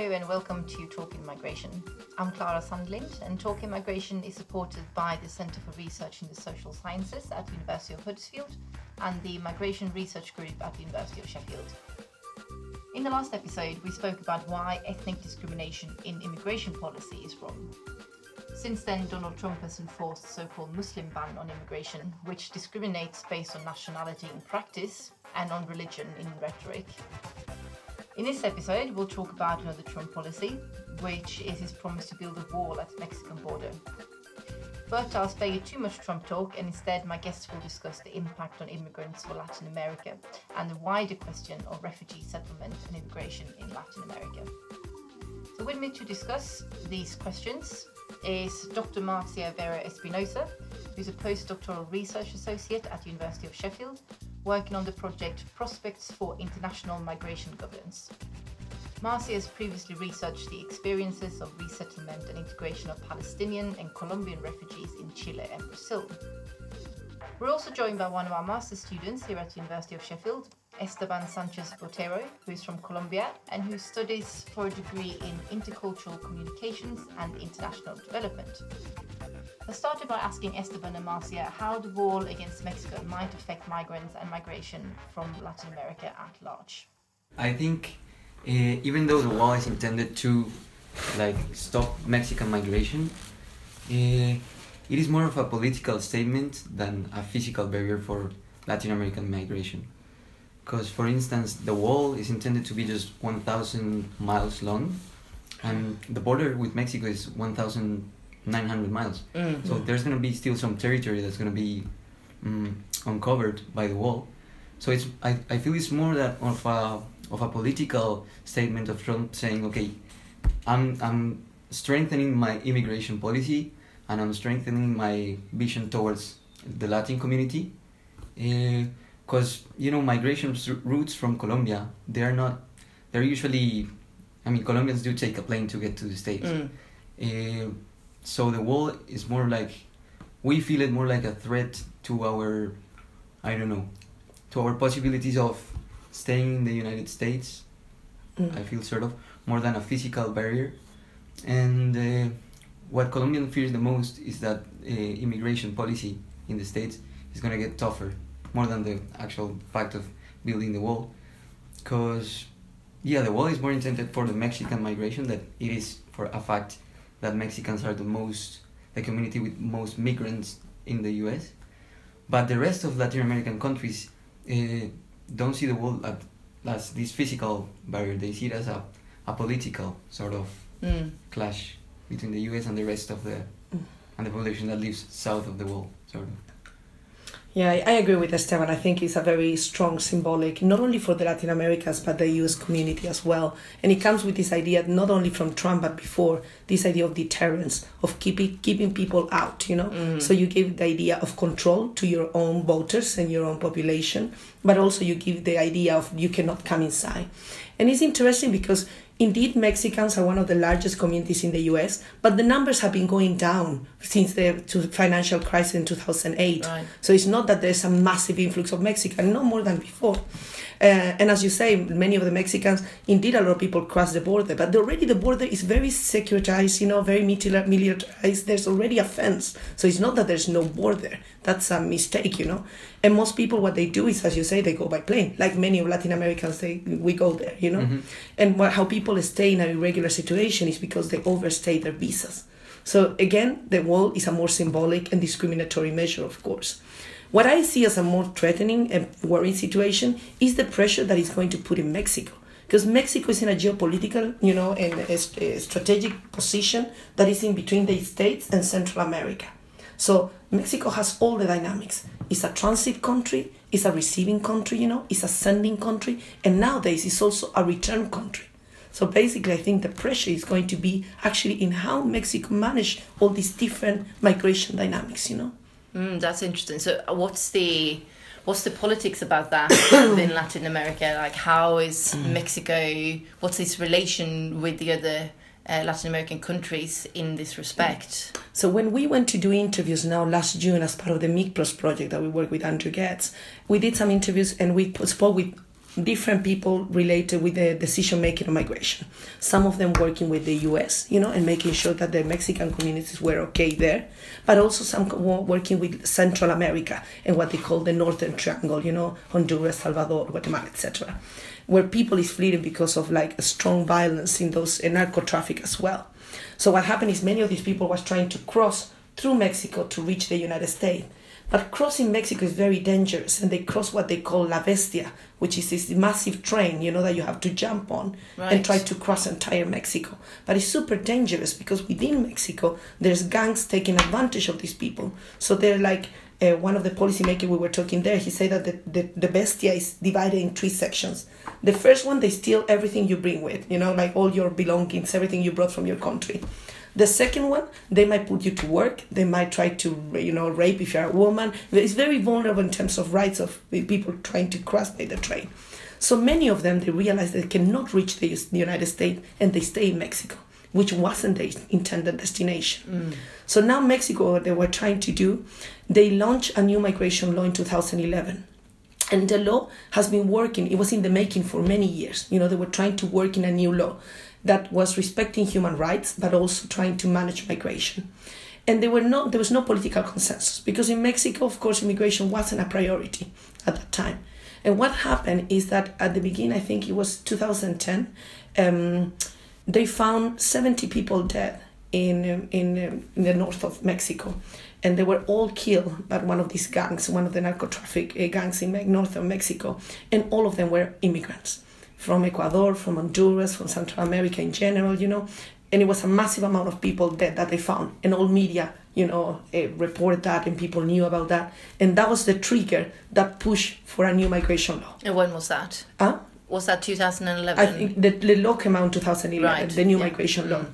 and welcome to Talking Migration. I'm Clara Sandelind, and Talking Migration is supported by the Centre for Research in the Social Sciences at the University of Huddersfield and the Migration Research Group at the University of Sheffield. In the last episode, we spoke about why ethnic discrimination in immigration policy is wrong. Since then, Donald Trump has enforced the so called Muslim ban on immigration, which discriminates based on nationality in practice and on religion in rhetoric. In this episode, we'll talk about another Trump policy, which is his promise to build a wall at the Mexican border. But I'll spare you too much Trump talk, and instead, my guests will discuss the impact on immigrants for Latin America and the wider question of refugee settlement and immigration in Latin America. So, with me to discuss these questions is Dr. Marcia Vera Espinoza, who's a postdoctoral research associate at the University of Sheffield working on the project Prospects for International Migration Governance. Marcia has previously researched the experiences of resettlement and integration of Palestinian and Colombian refugees in Chile and Brazil. We're also joined by one of our master's students here at the University of Sheffield, Esteban Sanchez Botero, who is from Colombia and who studies for a degree in intercultural communications and international development. I started by asking Esteban and Marcia how the wall against Mexico might affect migrants and migration from Latin America at large. I think uh, even though the wall is intended to like stop Mexican migration, uh, it is more of a political statement than a physical barrier for Latin American migration. Because, for instance, the wall is intended to be just 1,000 miles long, and the border with Mexico is 1,000 900 miles. Mm. So there's going to be still some territory that's going to be um, uncovered by the wall. So it's I, I feel it's more that of a of a political statement of Trump saying, okay, I'm I'm strengthening my immigration policy and I'm strengthening my vision towards the Latin community, because uh, you know migration routes from Colombia they are not they're usually I mean Colombians do take a plane to get to the states. Mm. Uh, so the wall is more like we feel it more like a threat to our i don't know to our possibilities of staying in the united states mm. i feel sort of more than a physical barrier and uh, what colombian fears the most is that uh, immigration policy in the states is going to get tougher more than the actual fact of building the wall because yeah the wall is more intended for the mexican migration that it is for a fact that Mexicans are the most the community with most migrants in the U.S. But the rest of Latin American countries uh, don't see the world as this physical barrier. They see it as a, a political sort of mm. clash between the U.S. and the rest of the and the population that lives south of the wall, sort of. Yeah, I agree with Esteban. I think it's a very strong symbolic, not only for the Latin Americas, but the US community as well. And it comes with this idea, not only from Trump, but before, this idea of deterrence, of keeping, keeping people out, you know? Mm. So you give the idea of control to your own voters and your own population, but also you give the idea of you cannot come inside. And it's interesting because Indeed, Mexicans are one of the largest communities in the US, but the numbers have been going down since the financial crisis in 2008. Right. So it's not that there's a massive influx of Mexicans, no more than before. Uh, and as you say, many of the Mexicans, indeed, a lot of people cross the border, but already the border is very securitized, you know, very militarized. There's already a fence. So it's not that there's no border. That's a mistake, you know. And most people, what they do is, as you say, they go by plane. Like many of Latin Americans, they we go there, you know. Mm-hmm. And what, how people stay in an irregular situation is because they overstay their visas. So again, the wall is a more symbolic and discriminatory measure, of course. What I see as a more threatening and worrying situation is the pressure that it's going to put in Mexico. Because Mexico is in a geopolitical, you know, and a strategic position that is in between the States and Central America. So Mexico has all the dynamics. It's a transit country, it's a receiving country, you know, it's a sending country, and nowadays it's also a return country. So basically, I think the pressure is going to be actually in how Mexico manage all these different migration dynamics, you know. Mm, that's interesting. So, uh, what's the what's the politics about that in Latin America? Like, how is mm. Mexico? What's its relation with the other uh, Latin American countries in this respect? So, when we went to do interviews now last June as part of the MIGPROSP project that we work with Andrew Geddes, we did some interviews and we spoke with different people related with the decision making on migration. Some of them working with the US, you know, and making sure that the Mexican communities were okay there, but also some working with Central America and what they call the Northern Triangle, you know, Honduras, Salvador, Guatemala, etc., where people is fleeing because of like a strong violence in those in narco traffic as well. So what happened is many of these people was trying to cross through Mexico to reach the United States but crossing Mexico is very dangerous, and they cross what they call La Bestia, which is this massive train, you know, that you have to jump on right. and try to cross entire Mexico. But it's super dangerous because within Mexico, there's gangs taking advantage of these people. So they're like uh, one of the policymakers we were talking there. He said that the, the, the Bestia is divided in three sections. The first one, they steal everything you bring with, you know, like all your belongings, everything you brought from your country. The second one, they might put you to work. They might try to, you know, rape if you're a woman. It's very vulnerable in terms of rights of people trying to cross by the train. So many of them, they realize they cannot reach the, United States and they stay in Mexico, which wasn't their intended destination. Mm. So now Mexico, what they were trying to do, they launched a new migration law in 2011 and the law has been working it was in the making for many years you know they were trying to work in a new law that was respecting human rights but also trying to manage migration. And there were no, there was no political consensus because in Mexico, of course, immigration wasn't a priority at that time. And what happened is that at the beginning, I think it was 2010, um, they found 70 people dead in, in, in the north of Mexico. And they were all killed by one of these gangs, one of the narco traffic uh, gangs in north of Mexico. And all of them were immigrants from Ecuador, from Honduras, from Central America in general, you know. And it was a massive amount of people dead that they found, and all media, you know, uh, reported that, and people knew about that. And that was the trigger that pushed for a new migration law. And when was that? Huh? Was that 2011? I think the, the law came out in 2011, right. the new yeah. migration law. Mm.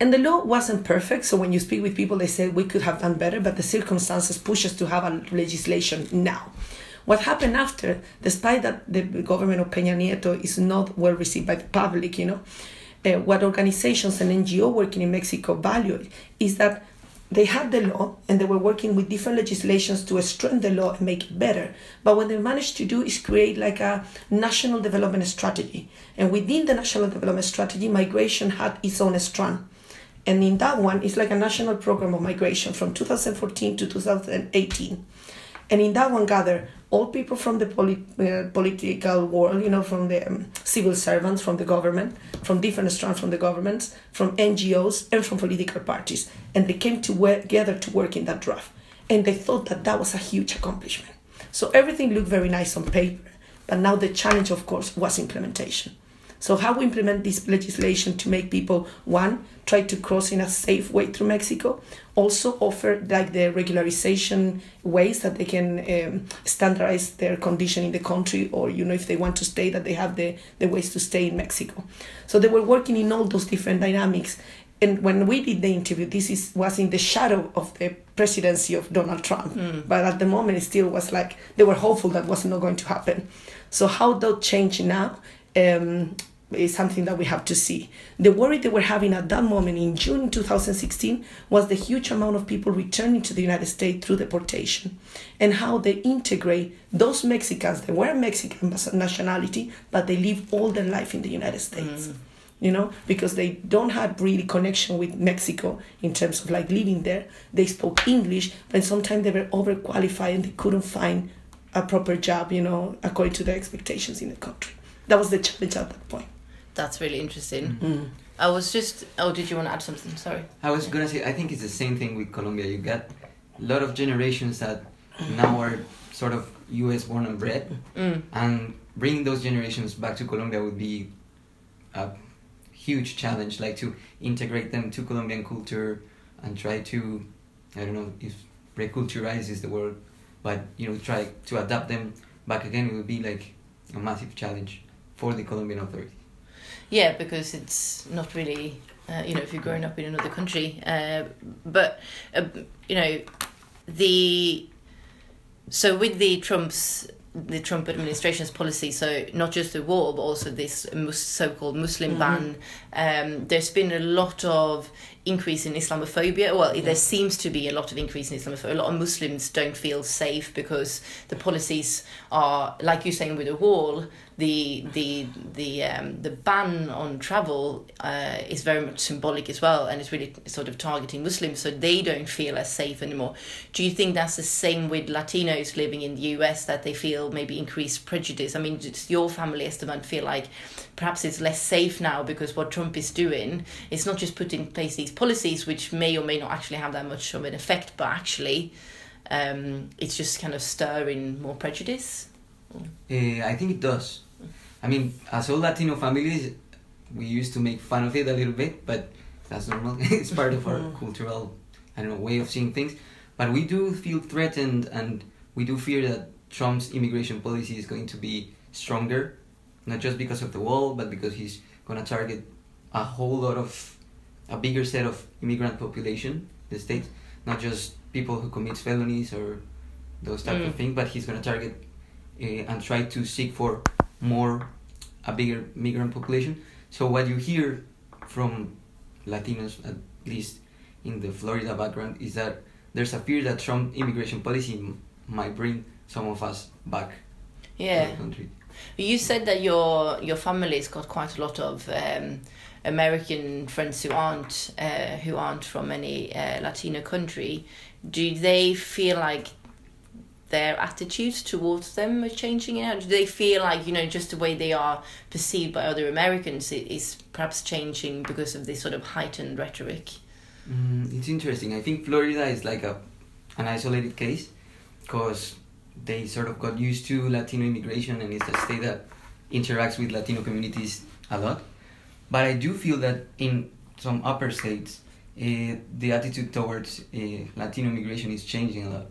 And the law wasn't perfect, so when you speak with people, they say we could have done better, but the circumstances push us to have a legislation now. What happened after, despite that the government of Peña Nieto is not well received by the public, you know, uh, what organizations and NGO working in Mexico valued is that they had the law and they were working with different legislations to strengthen the law and make it better. But what they managed to do is create like a national development strategy. And within the national development strategy, migration had its own strand. And in that one, it's like a national program of migration from 2014 to 2018. And in that one, gather all people from the uh, political world, you know, from the um, civil servants, from the government, from different strands from the governments, from NGOs, and from political parties. And they came together to work in that draft. And they thought that that was a huge accomplishment. So everything looked very nice on paper. But now the challenge, of course, was implementation. So how we implement this legislation to make people one try to cross in a safe way through Mexico, also offer like the regularization ways that they can um, standardize their condition in the country, or you know if they want to stay that they have the the ways to stay in Mexico. So they were working in all those different dynamics. And when we did the interview, this is was in the shadow of the presidency of Donald Trump. Mm. But at the moment, it still was like they were hopeful that was not going to happen. So how that change now? Um, is something that we have to see. The worry they were having at that moment in June 2016 was the huge amount of people returning to the United States through deportation and how they integrate those Mexicans, that were Mexican nationality, but they live all their life in the United States. Mm. You know, because they don't have really connection with Mexico in terms of like living there. They spoke English, but sometimes they were overqualified and they couldn't find a proper job, you know, according to their expectations in the country. That was the challenge at that point. That's really interesting. Mm. I was just. Oh, did you want to add something? Sorry. I was gonna say. I think it's the same thing with Colombia. You got a lot of generations that now are sort of U.S. born and bred, mm. and bringing those generations back to Colombia would be a huge challenge. Like to integrate them to Colombian culture and try to, I don't know if reculturize is the word, but you know try to adapt them back again. It would be like a massive challenge for the Colombian authorities. Yeah, because it's not really, uh, you know, if you're growing up in another country. Uh, but, uh, you know, the. So with the Trump's the Trump administration's policy, so not just the war, but also this so-called Muslim mm-hmm. ban. Um, there's been a lot of increase in Islamophobia. Well, there seems to be a lot of increase in Islamophobia. A lot of Muslims don't feel safe because the policies are, like you're saying with the wall, the the the um, the ban on travel uh, is very much symbolic as well, and it's really sort of targeting Muslims, so they don't feel as safe anymore. Do you think that's the same with Latinos living in the US that they feel maybe increased prejudice? I mean, does your family, Esteban, feel like perhaps it's less safe now because what Trump is doing it's not just putting in place these policies, which may or may not actually have that much of an effect, but actually um, it's just kind of stirring more prejudice? Uh, I think it does. I mean, as all Latino families, we used to make fun of it a little bit, but that's normal. it's part of our cultural, I don't know, way of seeing things. But we do feel threatened, and we do fear that Trump's immigration policy is going to be stronger, not just because of the wall, but because he's going to target a whole lot of a bigger set of immigrant population the states, not just people who commit felonies or those type Mm. of things, but he's going to target uh, and try to seek for more a bigger migrant population. So what you hear from Latinos, at least in the Florida background, is that there's a fear that Trump immigration policy m- might bring some of us back Yeah. to the country. You said that your your family's got quite a lot of um, American friends who aren't uh, who aren't from any uh, Latino country. Do they feel like their attitudes towards them are changing now? Do they feel like you know just the way they are perceived by other Americans is perhaps changing because of this sort of heightened rhetoric? Mm, it's interesting. I think Florida is like a an isolated case because they sort of got used to Latino immigration and it's a state that interacts with Latino communities a lot. But I do feel that in some upper states, uh, the attitude towards uh, Latino immigration is changing a lot,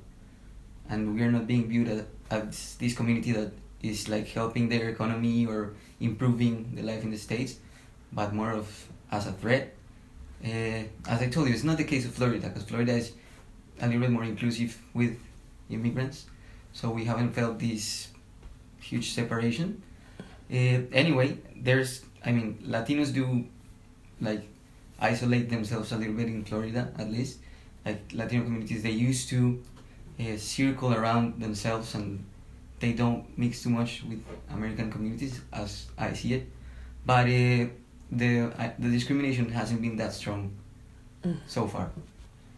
and we are not being viewed as, as this community that is like helping their economy or improving the life in the states, but more of as a threat. Uh, as I told you, it's not the case of Florida because Florida is a little bit more inclusive with immigrants, so we haven't felt this huge separation. Anyway, there's, I mean, Latinos do like isolate themselves a little bit in Florida, at least. Like Latino communities, they used to uh, circle around themselves and they don't mix too much with American communities, as I see it. But uh, the uh, the discrimination hasn't been that strong Mm. so far.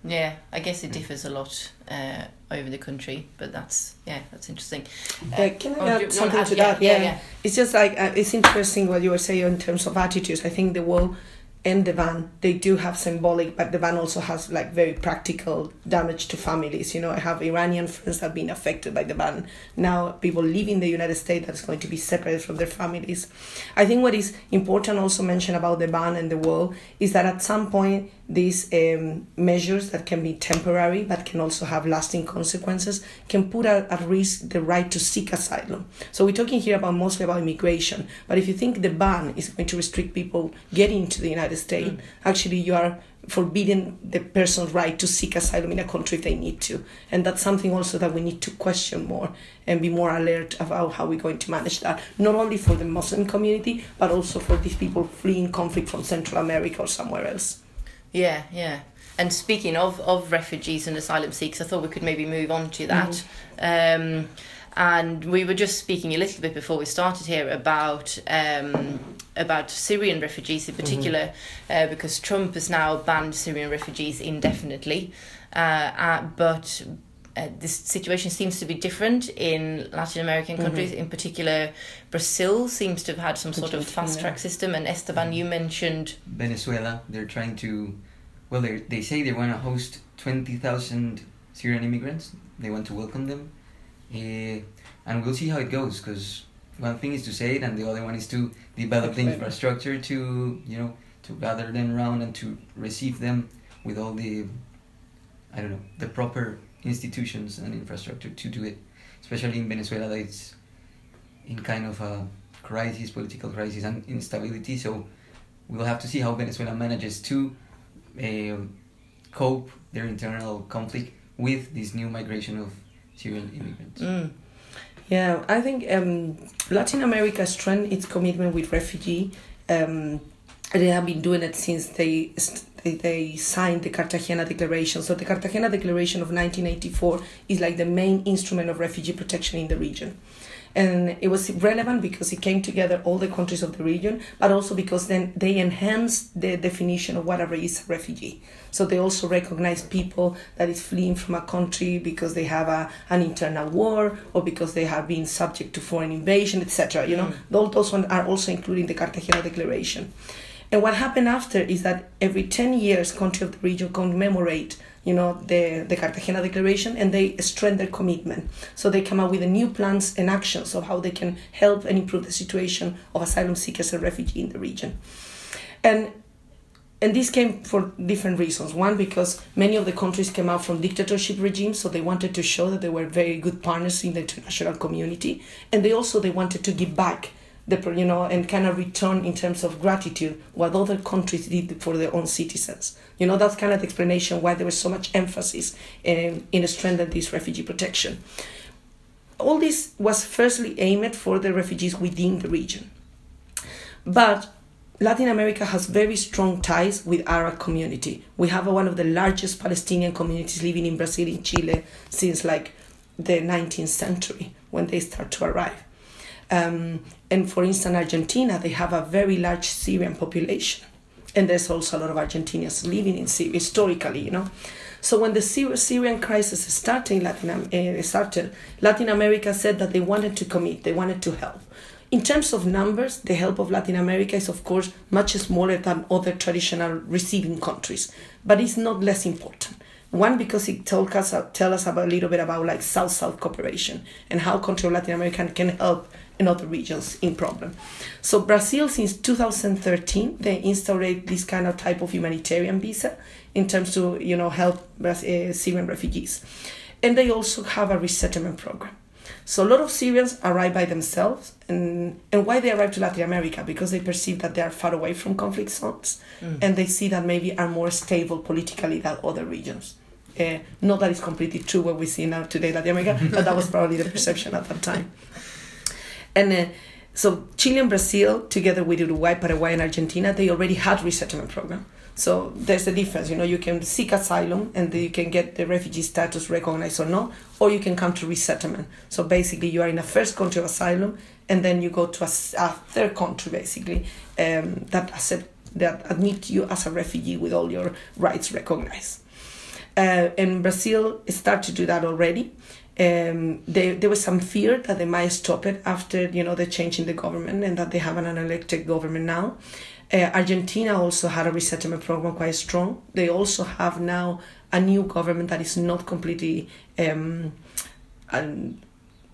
Yeah, I guess it differs a lot uh, over the country, but that's yeah, that's interesting. Uh, can I oh, add do something wanna to add- that? yeah, Yeah, yeah, yeah. it's just like uh, it's interesting what you were saying in terms of attitudes. I think the wall and the van they do have symbolic, but the van also has like very practical damage to families. You know, I have Iranian friends that have been affected by the ban. Now people living in the United States that's going to be separated from their families. I think what is important also mention about the ban and the wall is that at some point these um, measures that can be temporary but can also have lasting consequences can put at, at risk the right to seek asylum. So we're talking here about mostly about immigration, but if you think the ban is going to restrict people getting to the United States, actually you are forbidding the person's right to seek asylum in a country if they need to. And that's something also that we need to question more and be more alert about how we're going to manage that, not only for the Muslim community, but also for these people fleeing conflict from Central America or somewhere else. Yeah, yeah. And speaking of, of refugees and asylum seekers, I thought we could maybe move on to that. Um, and we were just speaking a little bit before we started here about um, about Syrian refugees in particular, uh, because Trump has now banned Syrian refugees indefinitely. Uh, uh, but uh, this situation seems to be different in Latin American countries. In particular, Brazil seems to have had some sort of fast track system. And Esteban, you mentioned Venezuela, they're trying to, well, they they say they want to host twenty thousand Syrian immigrants. They want to welcome them, uh, and we'll see how it goes. Because one thing is to say it, and the other one is to develop the Absolutely. infrastructure to you know to gather them around and to receive them with all the, I don't know, the proper institutions and infrastructure to do it. Especially in Venezuela, that it's in kind of a crisis, political crisis, and instability. So we'll have to see how Venezuela manages to um, cope their internal conflict with this new migration of Syrian immigrants. mm, Yeah, I think um, Latin America strengthened its commitment with refugee. Um, they have been doing it since they st- they, they signed the Cartagena Declaration. So the Cartagena Declaration of 1984 is like the main instrument of refugee protection in the region. And it was relevant because it came together all the countries of the region, but also because then they enhanced the definition of whatever is a refugee. So they also recognize people that is fleeing from a country because they have a, an internal war or because they have been subject to foreign invasion, etc. You know, mm. all those ones are also included in the Cartagena Declaration. And what happened after is that every 10 years, countries of the region commemorate you know the, the cartagena declaration and they strengthen their commitment. So they come up with new plans and actions of how they can help and improve the situation of asylum seekers and refugees in the region. And and this came for different reasons. One because many of the countries came out from dictatorship regimes so they wanted to show that they were very good partners in the international community. And they also they wanted to give back the you know and kind of return in terms of gratitude what other countries did for their own citizens you know that's kind of the explanation why there was so much emphasis in, in strengthening this refugee protection all this was firstly aimed for the refugees within the region but Latin America has very strong ties with Arab community. We have one of the largest Palestinian communities living in Brazil and Chile since like the 19th century when they start to arrive. Um, and for instance, Argentina, they have a very large Syrian population. And there's also a lot of Argentinians living in Syria historically, you know. So when the Syrian crisis started, Latin, uh, started, Latin America said that they wanted to commit, they wanted to help. In terms of numbers, the help of Latin America is, of course, much smaller than other traditional receiving countries, but it's not less important. One, because it told us, tell us about, a little bit about like South-South cooperation and how countries of Latin America can help in other regions in problem. So Brazil, since 2013, they instaurate this kind of type of humanitarian visa in terms to you know help uh, Syrian refugees, and they also have a resettlement program. So a lot of Syrians arrive by themselves, and and why they arrive to Latin America because they perceive that they are far away from conflict zones, mm. and they see that maybe are more stable politically than other regions. Uh, not that it's completely true what we see now today in Latin America, but that was probably the perception at that time. And uh, so Chile and Brazil, together with Uruguay, Paraguay, and Argentina, they already had resettlement program. So there's a difference. You know, you can seek asylum and you can get the refugee status recognized or not, or you can come to resettlement. So basically, you are in a first country of asylum, and then you go to a, a third country, basically, um, that accept that admit you as a refugee with all your rights recognized. Uh, and Brazil start to do that already um, they, there was some fear that they might stop it after you know the change in the government and that they have an unelected government now. Uh, Argentina also had a resettlement program quite strong. They also have now a new government that is not completely um, and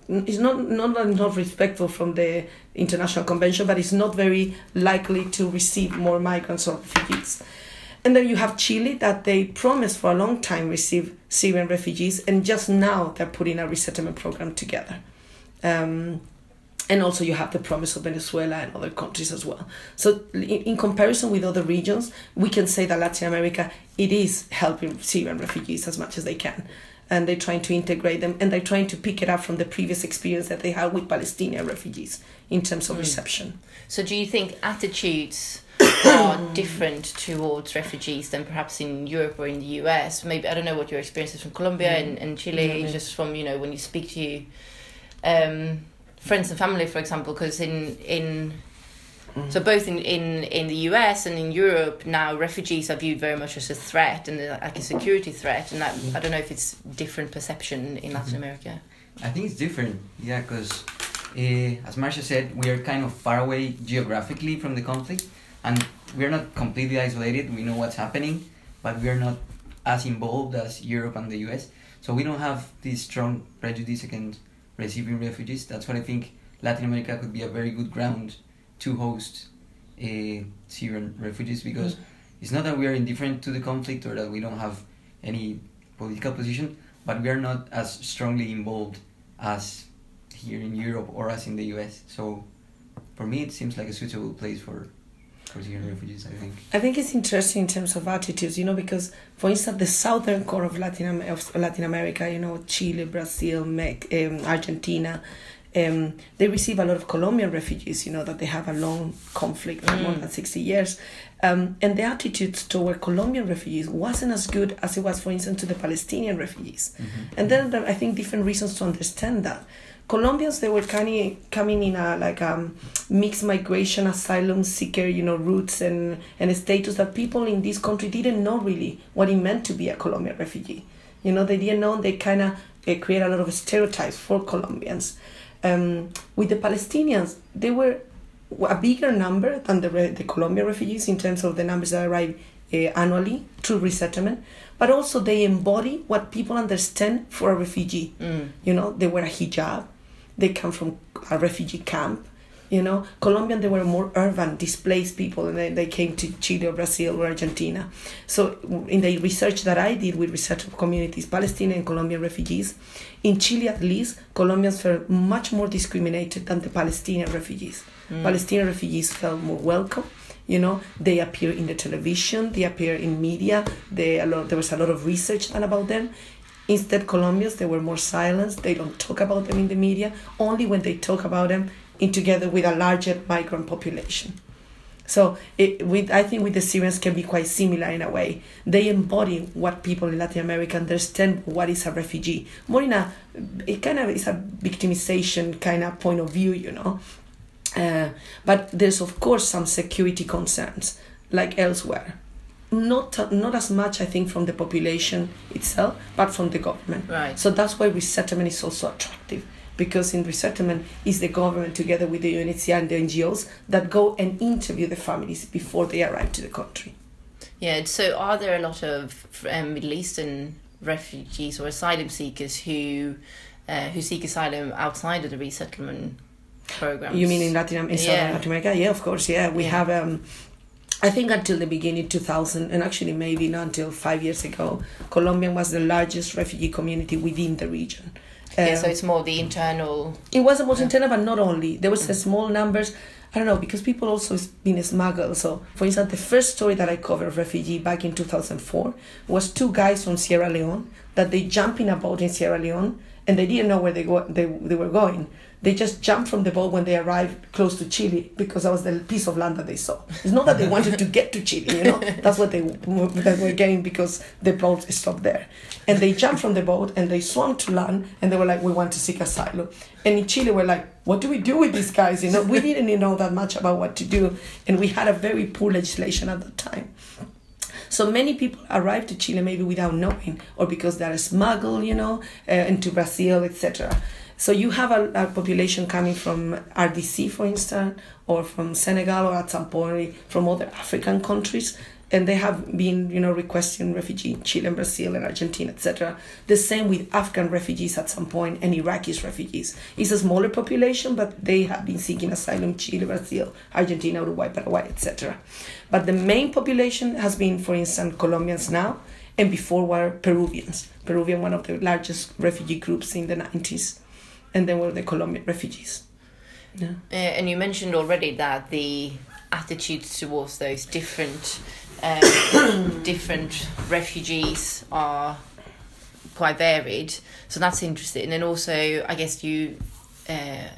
is not, not not respectful from the international convention, but is not very likely to receive more migrants or refugees. And then you have Chile that they promised for a long time receive Syrian refugees, and just now they're putting a resettlement program together. Um, and also you have the promise of Venezuela and other countries as well. So in, comparison with other regions, we can say that Latin America it is helping Syrian refugees as much as they can. And they're trying to integrate them and they're trying to pick it up from the previous experience that they had with Palestinian refugees in terms of mm. reception. So do you think attitudes are different towards refugees than perhaps in Europe or in the US. Maybe I don't know what your experience is from Colombia mm. and, and Chile, yeah, just from you know when you speak to um, friends and family, for example, because in in mm. so both in, in in the US and in Europe now refugees are viewed very much as a threat and like a security threat, and that, mm. I don't know if it's different perception in Latin mm-hmm. America. I think it's different, yeah, because. Uh, as Marcia said, we are kind of far away geographically from the conflict, and we're not completely isolated. We know what's happening, but we're not as involved as Europe and the US. So we don't have this strong prejudice against receiving refugees. That's why I think Latin America could be a very good ground to host uh, Syrian refugees because mm. it's not that we are indifferent to the conflict or that we don't have any political position, but we are not as strongly involved as here in Europe or as in the US. So for me, it seems like a suitable place for refugees, I think. I think it's interesting in terms of attitudes, you know, because for instance, the southern core of Latin of Latin America, you know, Chile, Brazil, um, Argentina, Um, they receive a lot of Colombian refugees, you know, that they have a long conflict for more than 60 years. Um, and the attitudes toward Colombian refugees wasn't as good as it was, for instance, to the Palestinian refugees. And then there, I think different reasons to understand that. Colombians, they were kind of coming in a like um, mixed migration, asylum seeker, you know, roots and, and status that people in this country didn't know really what it meant to be a Colombian refugee. You know, they didn't know, they kind of uh, create a lot of stereotypes for Colombians. Um, with the Palestinians, they were a bigger number than the, the Colombian refugees in terms of the numbers that arrive uh, annually through resettlement, but also they embody what people understand for a refugee. You know, they wear a hijab, they come from a refugee camp. You know, Colombian, they were more urban, displaced people, and they, they came to Chile or Brazil or Argentina. So, in the research that I did with research of communities, Palestinian and Colombian refugees, in Chile at least, Colombians felt much more discriminated than the Palestinian refugees. Mm. Palestinian refugees felt more welcome. You know, they appear in the television, they appear in media. They a lot, there was a lot of research done about them. Instead, Colombians they were more silenced. They don't talk about them in the media. Only when they talk about them in together with a larger migrant population. So it, with, I think with the Syrians can be quite similar in a way. They embody what people in Latin America understand what is a refugee. More in a, it kind of is a victimization kind of point of view, you know. Uh, but there's of course some security concerns, like elsewhere. Not not as much, I think, from the population itself, but from the government. Right. So that's why resettlement is also attractive because in resettlement is the government together with the UNHCR and the NGOs that go and interview the families before they arrive to the country. Yeah. So, are there a lot of um, Middle Eastern refugees or asylum seekers who uh, who seek asylum outside of the resettlement programs? You mean in Latin, in Yeah. Latin America? Yeah, of course. Yeah, we Yeah. have. Um, I think until the beginning 2000, and actually maybe not until five years ago, Colombia was the largest refugee community within the region. Yeah. Um, So it's more the internal. It was the most Yeah. internal, but not only. There was a small numbers. I don't know because people also been smuggled. So, for instance, the first story that I covered of refugee back in 2004 was two guys from Sierra Leone that they jumped in a boat in Sierra Leone and they didn't know where they go, they, they were going. They just jumped from the boat when they arrived close to Chile because that was the piece of land that they saw. It's not that they wanted to get to Chile, you know. That's what they were, getting because the boat stopped there. And they jumped from the boat and they swam to land and they were like, "We want to seek asylum." And in Chile, we're like, "What do we do with these guys?" You know, we didn't even know that much about what to do, and we had a very poor legislation at that time. So many people arrive to Chile maybe without knowing, or because they are smuggled, you know, uh, into Brazil, etc. So you have a, a population coming from RDC, for instance, or from Senegal, or at some point from other African countries, and they have been, you know, requesting refugee in Chile, and Brazil, and Argentina, etc. The same with Afghan refugees at some point, and Iraqi refugees. It's a smaller population, but they have been seeking asylum in Chile, Brazil, Argentina, Uruguay, Paraguay, etc. But the main population has been, for instance, Colombians now, and before were Peruvians. Peruvian, one of the largest refugee groups in the 90s, and then were the Colombian refugees. Yeah. Uh, and you mentioned already that the attitudes towards those different um, different refugees are quite varied. So that's interesting. And also, I guess you, uh,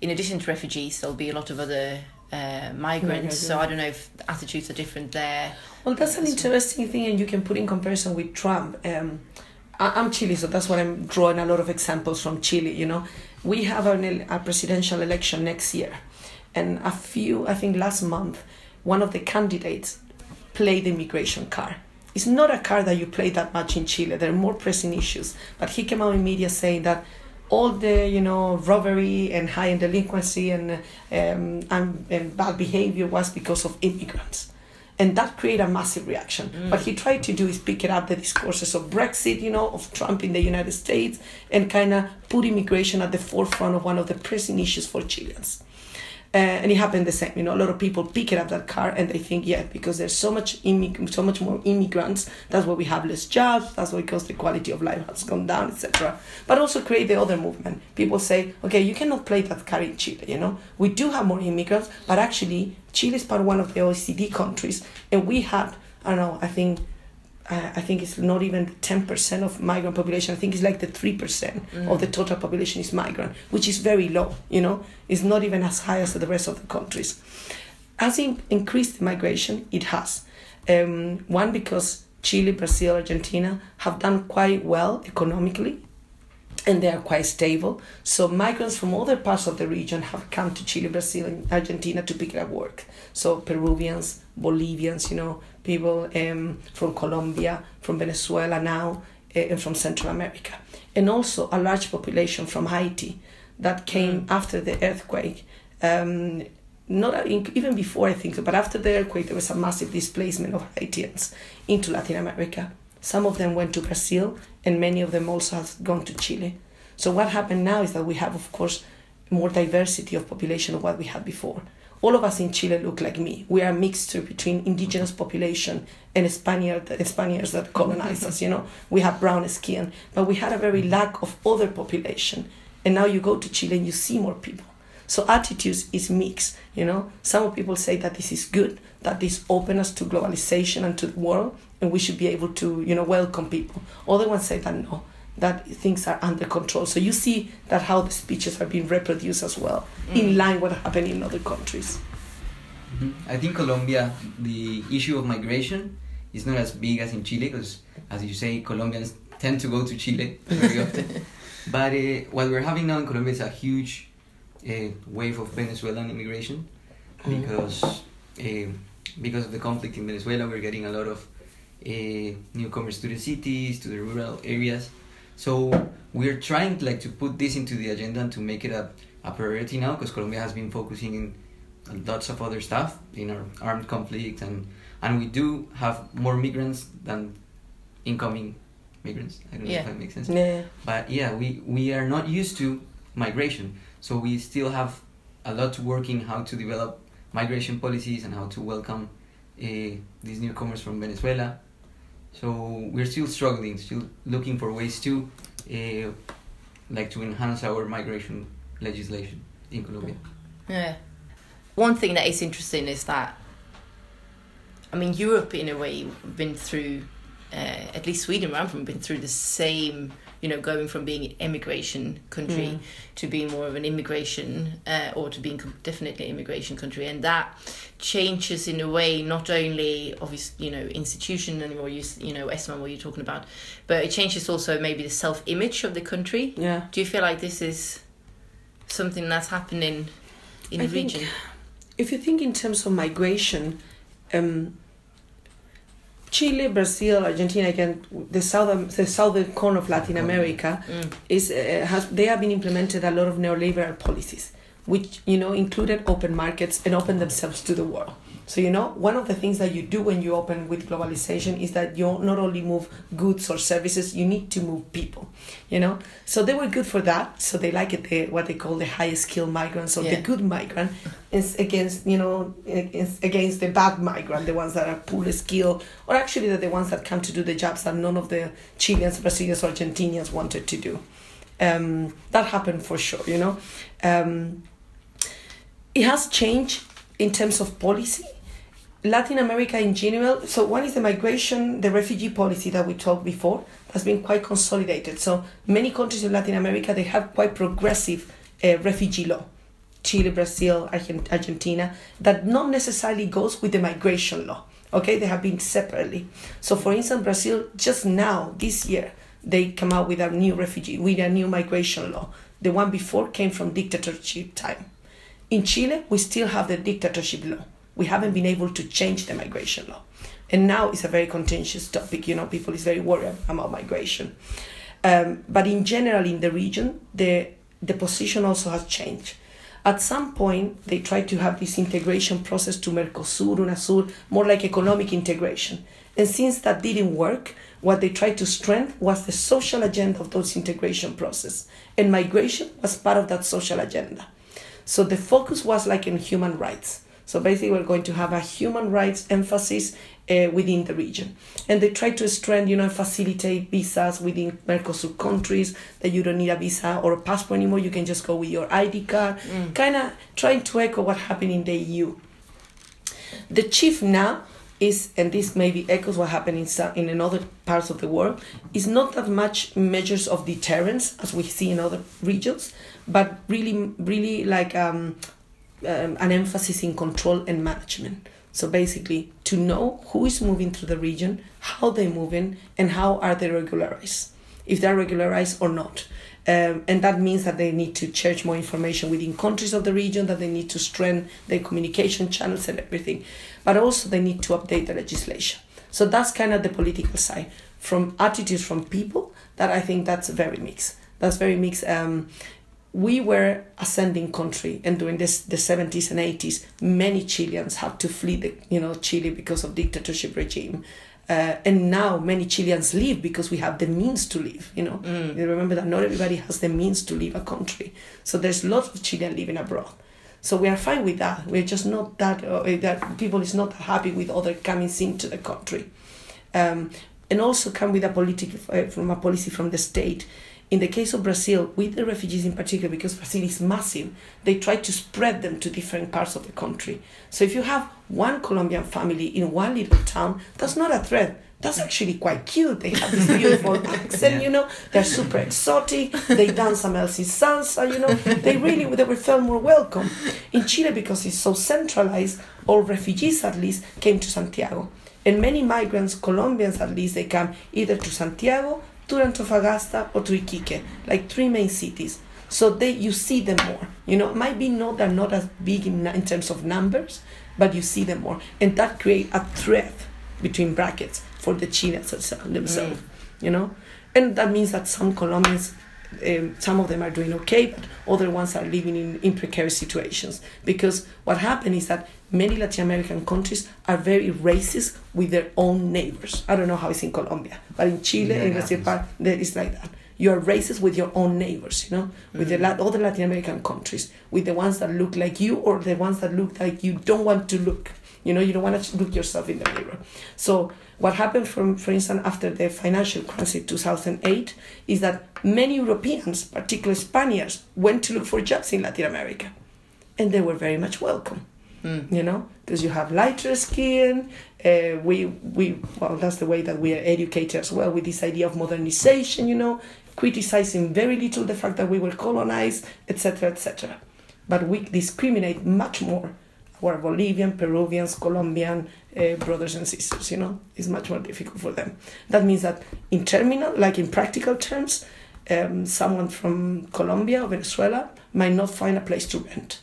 in addition to refugees, there'll be a lot of other uh, migrants. So I don't know if the attitudes are different there. Well, that's an interesting thing, and you can put in comparison with Trump. Um, I'm Chile, so that's what I'm drawing a lot of examples from Chile. You know, we have el- a presidential election next year, and a few, I think last month, one of the candidates played the immigration card. It's not a card that you play that much in Chile. There are more pressing issues, but he came out in media saying that all the you know robbery and high end delinquency and um, and, and bad behavior was because of immigrants and that created a massive reaction. Mm. What he tried to do is pick it up the discourses of Brexit, you know, of Trump in the United States, and kind of put immigration at the forefront of one of the pressing issues for Chileans. Uh, and it happened the same. You know, a lot of people pick it up that car and they think, yeah, because there's so much immig- so much more immigrants, that's why we have less jobs. That's why because the quality of life has gone down, etc. But also create the other movement. People say, okay, you cannot play that card in Chile. You know, we do have more immigrants, but actually Chile is part of one of the OECD countries, and we have, I don't know, I think I think it's not even 10% of migrant population. I think it's like the 3% Mm. of the total population is migrant, which is very low, you know. It's not even as high as the rest of the countries. Has it increased migration? It has. Um, one, because Chile, Brazil, Argentina have done quite well economically and they are quite stable. So migrants from other parts of the region have come to Chile, Brazil, and Argentina to pick up work. So Peruvians, Bolivians, you know, people um, from Colombia, from Venezuela now, uh, and from Central America, and also a large population from Haiti that came after the earthquake. Um, not even before I think, but after the earthquake, there was a massive displacement of Haitians into Latin America. Some of them went to Brazil, and many of them also have gone to Chile. So what happened now is that we have, of course, more diversity of population of what we had before. All of us in Chile look like me. We are a mixture between indigenous population and Spaniard, Spaniards that colonized us. You know, we have brown skin, but we had a very lack of other population. And now you go to Chile and you see more people. So attitudes is mixed. You know, some people say that this is good, that this opens us to globalization and to the world, and we should be able to, you know, welcome people. Other ones say that no, that things are under control. So you see that how the speeches are being reproduced as well, in line with what happened in other countries. Mhm. I think Colombia, the issue of migration is not as big as in Chile because, as you say, Colombians tend to go to Chile very often. but uh, what we're having now in Colombia is a huge uh, wave of Venezuelan immigration because uh, because of the conflict in Venezuela, we're getting a lot of uh, newcomers to the cities, to the rural areas. So we're trying like to put this into the agenda and to make it a, a priority now because Colombia has been focusing in lots of other stuff in our armed conflict and and we do have more migrants than incoming migrants. I don't know Yeah. if that makes sense. Yeah. But yeah, we, we are not used to migration, so we still have a lot to work in how to develop migration policies and how to welcome uh, these newcomers from Venezuela. So we're still struggling, still looking for ways to uh, like to enhance our migration legislation in Colombia. Yeah. One thing that is interesting is that, I mean, Europe in a way been through, uh, at least Sweden, where I'm from, been through the same. You know, going from being an immigration country Mm. to being more of an immigration, uh, or to being definitely an immigration country, and that changes in a way not only obviously you know institution anymore. You you know Esma, what you're talking about, but it changes also maybe the self image of the country. Yeah. Do you feel like this is something that's happening in I the think- region? If you think in terms of migration, um, Chile, Brazil, Argentina, again, the southern the southern corner of Latin America Mm. is uh, has they have been implemented a lot of neoliberal policies, which you know included open markets and open themselves to the world. So you know one of the things that you do when you open with globalization is that you not only move goods or services, you need to move people. You know, so they were good for that. So they like it the, what they call the high skilled migrants or Yeah. the good migrant is against you know is against the bad migrant, the ones that are poor skill, or actually they're the ones that come to do the jobs that none of the Chileans, Brazilians, or Argentinians wanted to do. Um, that happened for sure, you know. Um, it has changed in terms of policy. Latin America in general. So one is the migration, the refugee policy that we talked before has been quite consolidated. So many countries in Latin America they have quite progressive uh, refugee law. Chile, Brazil, Argent- Argentina, that not necessarily goes with the migration law. Okay, they have been separately. So, for instance, Brazil just now this year they come out with a new refugee, with a new migration law. The one before came from dictatorship time. In Chile, we still have the dictatorship law. We haven't been able to change the migration law, and now it's a very contentious topic. You know, people is very worried about migration. Um, but in general, in the region, the the position also has changed. At some point, they tried to have this integration process to Mercosur, UNASUR, more like economic integration. And since that didn't work, what they tried to strengthen was the social agenda of those integration process. And migration was part of that social agenda. So the focus was like in human rights. So basically, we're going to have a human rights emphasis uh, within the region. And they try to strengthen, you know, facilitate visas within Mercosur countries that you don't need a visa or a passport anymore. You can just go with your ID card. Kind of trying to echo what happened in the EU. The chief now is, and this maybe echoes what happened in, some, in other parts of the world, is not that much measures of deterrence as we see in other regions, but really, really like um, um, an emphasis in control and management. So basically, to know who is moving through the region, how they're moving, and how are they regularized, if they're regularized or not. Um, and that means that they need to share more information within countries of the region, that they need to strengthen their communication channels and everything. But also, they need to update the legislation. So that's kind of the political side. From attitudes from people, that I think that's very mixed. That's very mixed. Um, we were ascending country and during this the 70s and 80s many chileans had to flee the you know chile because of dictatorship regime. Uh, and now many chileans leave because we have the means to leave you know? Mm. you remember that not everybody has the means to leave a country. So there's lots of chilean living abroad. So we are fine with that. We're just not that uh, that people is not happy with other coming into the country. Um, and also come with a politic uh, from a policy from the state in the case of Brazil, with the refugees in particular, because Brazil is massive, they try to spread them to different parts of the country. So if you have one Colombian family in one little town, that's not a threat. That's actually quite cute. They have this beautiful accent, you know. They're super exotic. They dance some Elsie salsa, you know. They really they were felt more welcome. In Chile, because it's so centralized, all refugees at least came to Santiago. And many migrants, Colombians at least, they come either to Santiago, to Antofagasta, or to Iquique, like three main cities. So they you see them more. You know, might be not they're not as big in, in terms of numbers, but you see them more, and that create a threat between brackets for the Chileans themselves. Mm. You know, and that means that some Colombians. Um, some of them are doing okay, but other ones are living in, in precarious situations. Because what happened is that many Latin American countries are very racist with their own neighbors. I don't know how it's in Colombia, but in Chile Yeah, it Brazil, there is like that. You are racist with your own neighbors, you know, with the la- other Latin American countries, with the ones that look like you or the ones that look like you don't want to look. You know, you don't want to look yourself in the mirror. So what happened, from, for instance, after the financial crisis 2008, is that many Europeans, particularly Spaniards, went to look for jobs in Latin America, and they were very much welcome Mm. you know because you have lighter skin uh, we we well that's the way that we are educated as well with this idea of modernization you know criticizing very little the fact that we were colonized etc etc but we discriminate much more our bolivian peruvians colombian uh, brothers and sisters you know it's much more difficult for them that means that in terminal like in practical terms um, someone from colombia or venezuela might not find a place to rent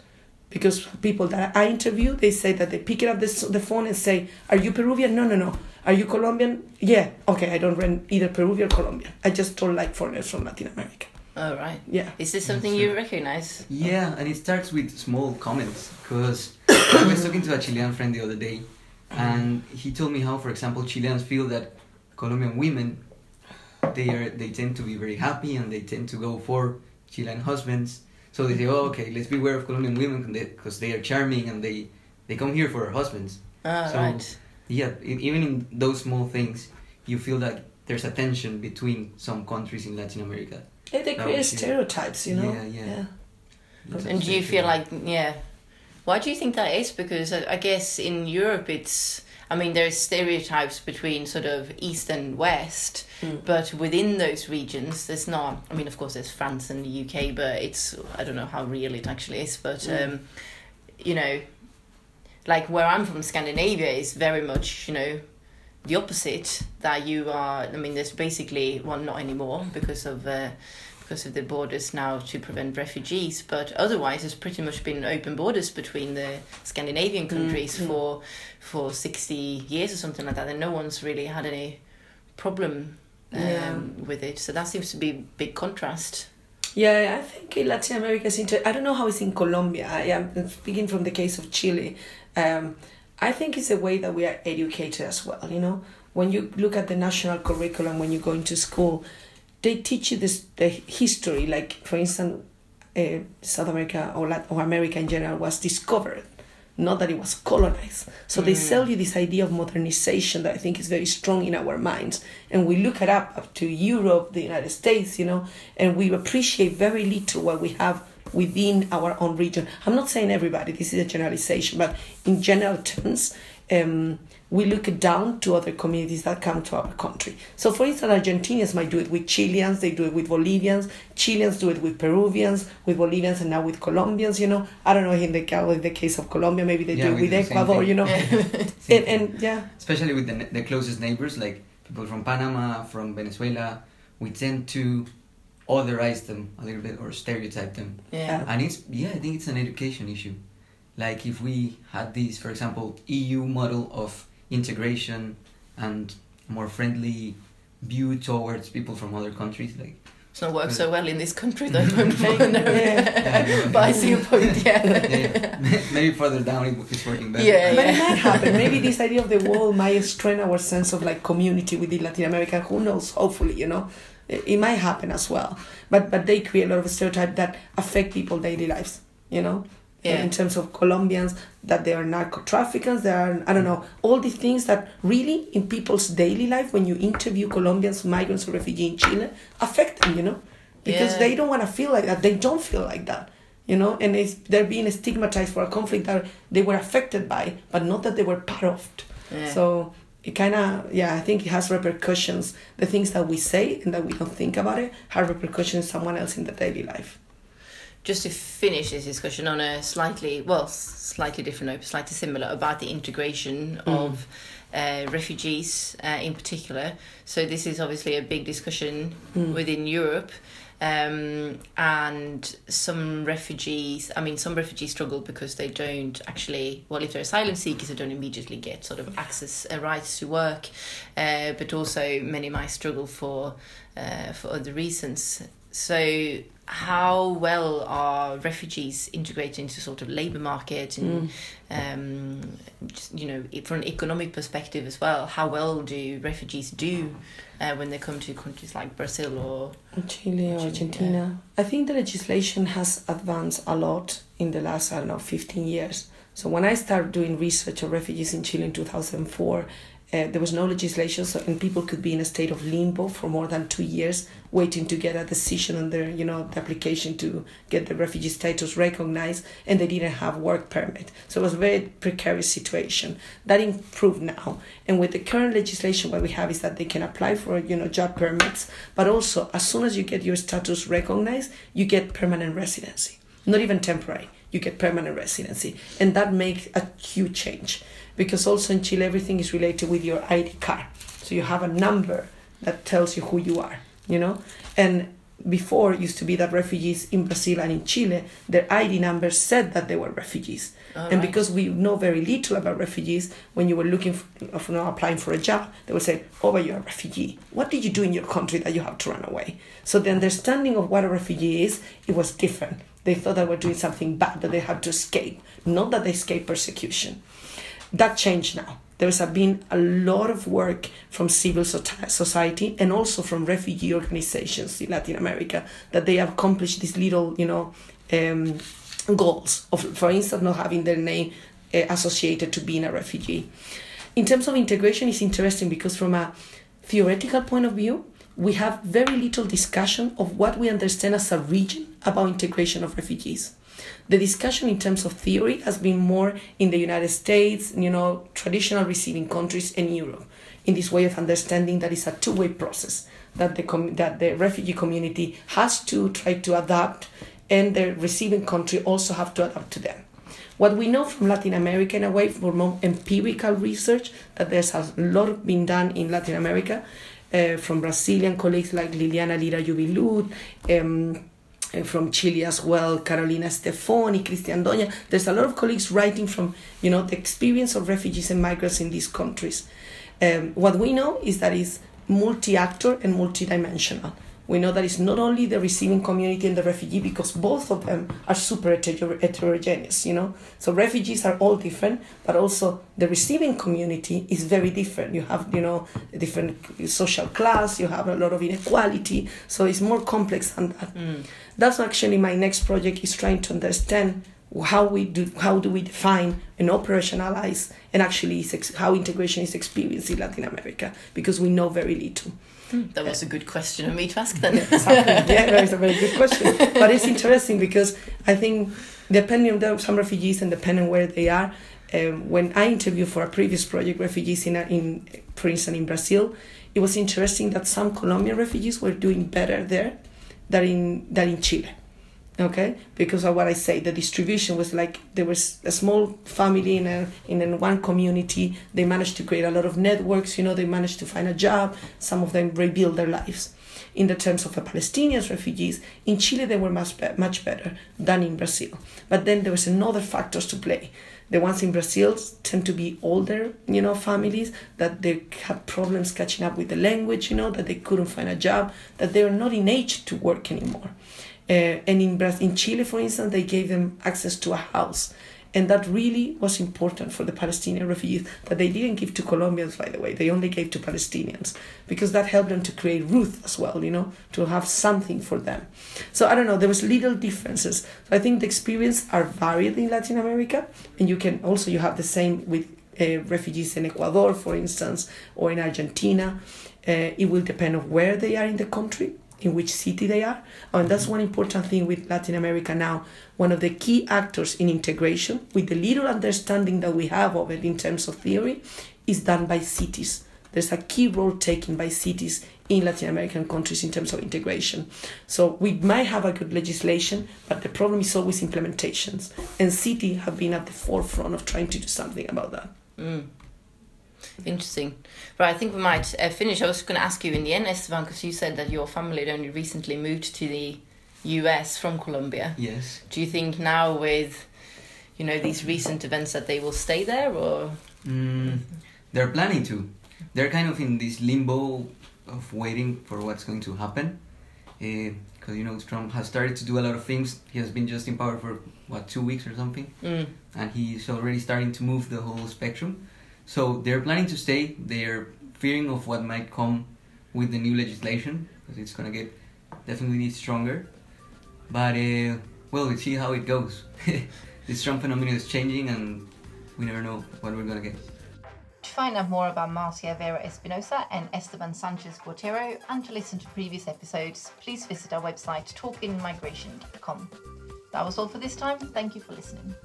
because people that I interview, they say that they pick up the, the phone and say, "Are you Peruvian? No, no, no. Are you Colombian? Yeah. Okay, I don't rent either Peruvian or Colombian. I just don't like foreigners from Latin America. Oh right. Yeah. Is this something you recognize? Yeah, and it starts with small comments because I was talking to a Chilean friend the other day, and he told me how, for example, Chileans feel that Colombian women they are they tend to be very happy and they tend to go for Chilean husbands. So they say, oh, okay, let's beware of Colombian women because they are charming and they they come here for our husbands. Ah So- right. Yeah, e- even in those small things, you feel that there's a tension between some countries in Latin America. Yeah, they create stereotypes, you know. Yeah, yeah. It's And do you feel like yeah? Why do you think that is? Because I, I guess in Europe it's. I mean, there's stereotypes between sort of east and west, Mm. but within those regions, there's not. I mean, of course, there's France and the UK, but it's. I don't know how real it actually is, but Mm. um, you know, like where I'm from, Scandinavia is very much you know the opposite. That you are. I mean, there's basically well, not anymore because of. Uh, because of the borders now to prevent refugees, but otherwise it's pretty much been open borders between the Scandinavian countries mm. for for sixty years or something like that, and no one's really had any problem um, Yeah. with it. So that seems to be a big contrast. Yeah, I think in Latin America is I don't know how it's in Colombia. I am speaking from the case of Chile. Um, I think it's a way that we are educated as well. You know, when you look at the national curriculum when you go into school, they teach you this the history. Like for instance, uh, South America or Lat- or America in general was discovered, not that it was colonized. So they Mm. sell you this idea of modernization that I think is very strong in our minds, and we look it up up to Europe, the United States, you know, and we appreciate very little what we have within our own region. I'm not saying everybody, this is a generalization, but in general terms, um, we look down to other communities that come to our country. So, for instance, Argentinians might do it with Chileans, they do it with Bolivians, Chileans do it with Peruvians, with Bolivians, and now with Colombians. You know, I don't know in the, in the case of Colombia, maybe they Yeah, do it with do the same Ecuador. You know, and, and yeah, especially with the, the closest neighbors, like people from Panama, from Venezuela, we tend to otherize them a little bit or stereotype them. Yeah. And it's, yeah, I think it's an education issue. Like if we had this, for example, EU model of integration and more friendly view towards people from other countries, like It's not worked uh, so well in this country though. Yeah. no. Yeah. but I see your point. Yeah. yeah, maybe further down it's working better. Yeah, but it might happen. Maybe this idea of the wall might strengthen our sense of like community within Latin America. Who knows? Hopefully, you know, it, might happen as well. But but they create a lot of stereotypes that affect people's daily lives. You know, Yeah. in terms of Colombians that they are narco traffickers. They are I don't know all these things that really in people's daily life when you interview Colombians, migrants, or refugees in Chile affect them. You know, because Yeah. they don't want to feel like that. They don't feel like that you know and it's, they're being stigmatized for a conflict that they were affected by but not that they were part of Yeah. so it kind of yeah i think it has repercussions. The things that we say and that we don't think about it have repercussions someone else in the daily life. Just to finish this discussion on a slightly well slightly different note slightly similar about the integration of uh, refugees uh, in particular. So this is obviously a big discussion Mm. within europe um, and some refugees i mean some refugees struggle because they don't actually well if they're asylum seekers they don't immediately get sort of access uh, rights to work. Uh, but also many might struggle for uh, for other reasons. So how well are refugees integrated into sort of labor market and um, just, you know from an economic perspective as well how well do refugees do uh, when they come to countries like Brazil or Chile or Argentina. I think the legislation has advanced a lot in the last, I don't know, 15 years. So when I started doing research on refugees in Chile in 2004, uh, there was no legislation, so, and people could be in a state of limbo for more than two years, waiting to get a decision on their, you know, the application to get the refugee status recognized, and they didn't have work permit. So it was a very precarious situation. That improved now, and with the current legislation, what we have is that they can apply for, you know, job permits, but also as soon as you get your status recognized, you get permanent residency, not even temporary. You get permanent residency, and that makes a huge change because also in Chile everything is related with your ID card. So you have a number that tells you who you are, you know? And before it used to be that refugees in Brazil and in Chile, their ID numbers said that they were refugees. and because we know very little about refugees, when you were looking for, for now applying for a job, they would say, "Oh, but you're a refugee. What did you do in your country that you have to run away?" So the understanding of what a refugee is, it was different. They thought they were doing something bad that they had to escape, not that they escaped persecution that changed now. There's been a lot of work from civil society and also from refugee organizations in Latin America that they have accomplished these little, you know, um, goals of, for instance, not having their name uh, associated to being a refugee. In terms of integration, it's interesting because from a theoretical point of view, we have very little discussion of what we understand as a region about integration of refugees. The discussion in terms of theory has been more in the United States, you know, traditional receiving countries, and Europe. In this way of understanding that it's a two-way process that the com- that the refugee community has to try to adapt, and the receiving country also have to adapt to them. What we know from Latin America, in a way, from empirical research, that there's a lot been done in Latin America, uh, from Brazilian colleagues like Liliana Lyra Jubilut, um, from Chile as well, Carolina Stefoni, Cristian Doña. There's a lot of colleagues writing from, you know, the experience of refugees and migrants in these countries. Um, what we know is that it's multi-actor and multidimensional. We know that it's not only the receiving community and the refugee because both of them are super heter- heterogeneous, you know. So refugees are all different, but also the receiving community is very different. You have, you know, a different social class, you have a lot of inequality, so it's more complex than that. Mm. That's actually my next project is trying to understand how we do how do we define and operationalize and actually how integration is experienced in Latin America because we know very little. That was a good question of me to ask then Exactly. yeah, that is a very good question. But it's interesting because I think depending on the, some refugees and depending where they are, um, when I interviewed for a previous project refugees in, in instance in Brazil, it was interesting that some Colombian refugees were doing better there than in than in Chile. Okay, because of what I say, the distribution was like there was a small family in a in one community. They managed to create a lot of networks. You know, they managed to find a job. Some of them rebuild their lives. In the terms of the Palestinian refugees, in Chile they were much much better than in Brazil. But then there was another factors to play the ones in Brazil tend to be older, you know, families that they have problems catching up with the language, you know, that they couldn't find a job, that they are not in age to work anymore. Uh, and in Brazil, in Chile, for instance, they gave them access to a house and that really was important for the Palestinian refugees that they didn't give to Colombians, by the way. They only gave to Palestinians because that helped them to create Ruth as well, you know, to have something for them. So I don't know, there was little differences. So I think the experience are varied in Latin America, and you can also you have the same with uh, refugees in Ecuador, for instance, or in Argentina. Uh, it will depend on where they are in the country in which city they are. And that's one important thing with Latin America now. One of the key actors in integration, with the little understanding that we have of it in terms of theory, is done by cities. There's a key role taken by cities in Latin American countries in terms of integration. So we might have a good legislation, but the problem is always implementations. And cities have been at the forefront of trying to do something about that. Mm. Interesting. Right, I think we might uh, finish. I was going to ask you in the end, Esteban, because you said that your family had only recently moved to the US from Colombia. Yes. Do you think now with, you know, these recent events that they will stay there or? Mm, they're planning to. They're kind of in this limbo of waiting for what's going to happen. Because, uh, you know, Trump has started to do a lot of things. He has been just in power for, what, two weeks or something? Mm. And he's already starting to move the whole spectrum. So they're planning to stay. They're fearing of what might come with the new legislation because it's gonna get definitely stronger. But uh, well, we'll see how it goes. this Trump phenomenon is changing, and we never know what we're gonna get. To find out more about Marcia Vera Espinoza and Esteban Sanchez Guerrero, and to listen to previous episodes, please visit our website talkinmigration.com. That was all for this time. Thank you for listening.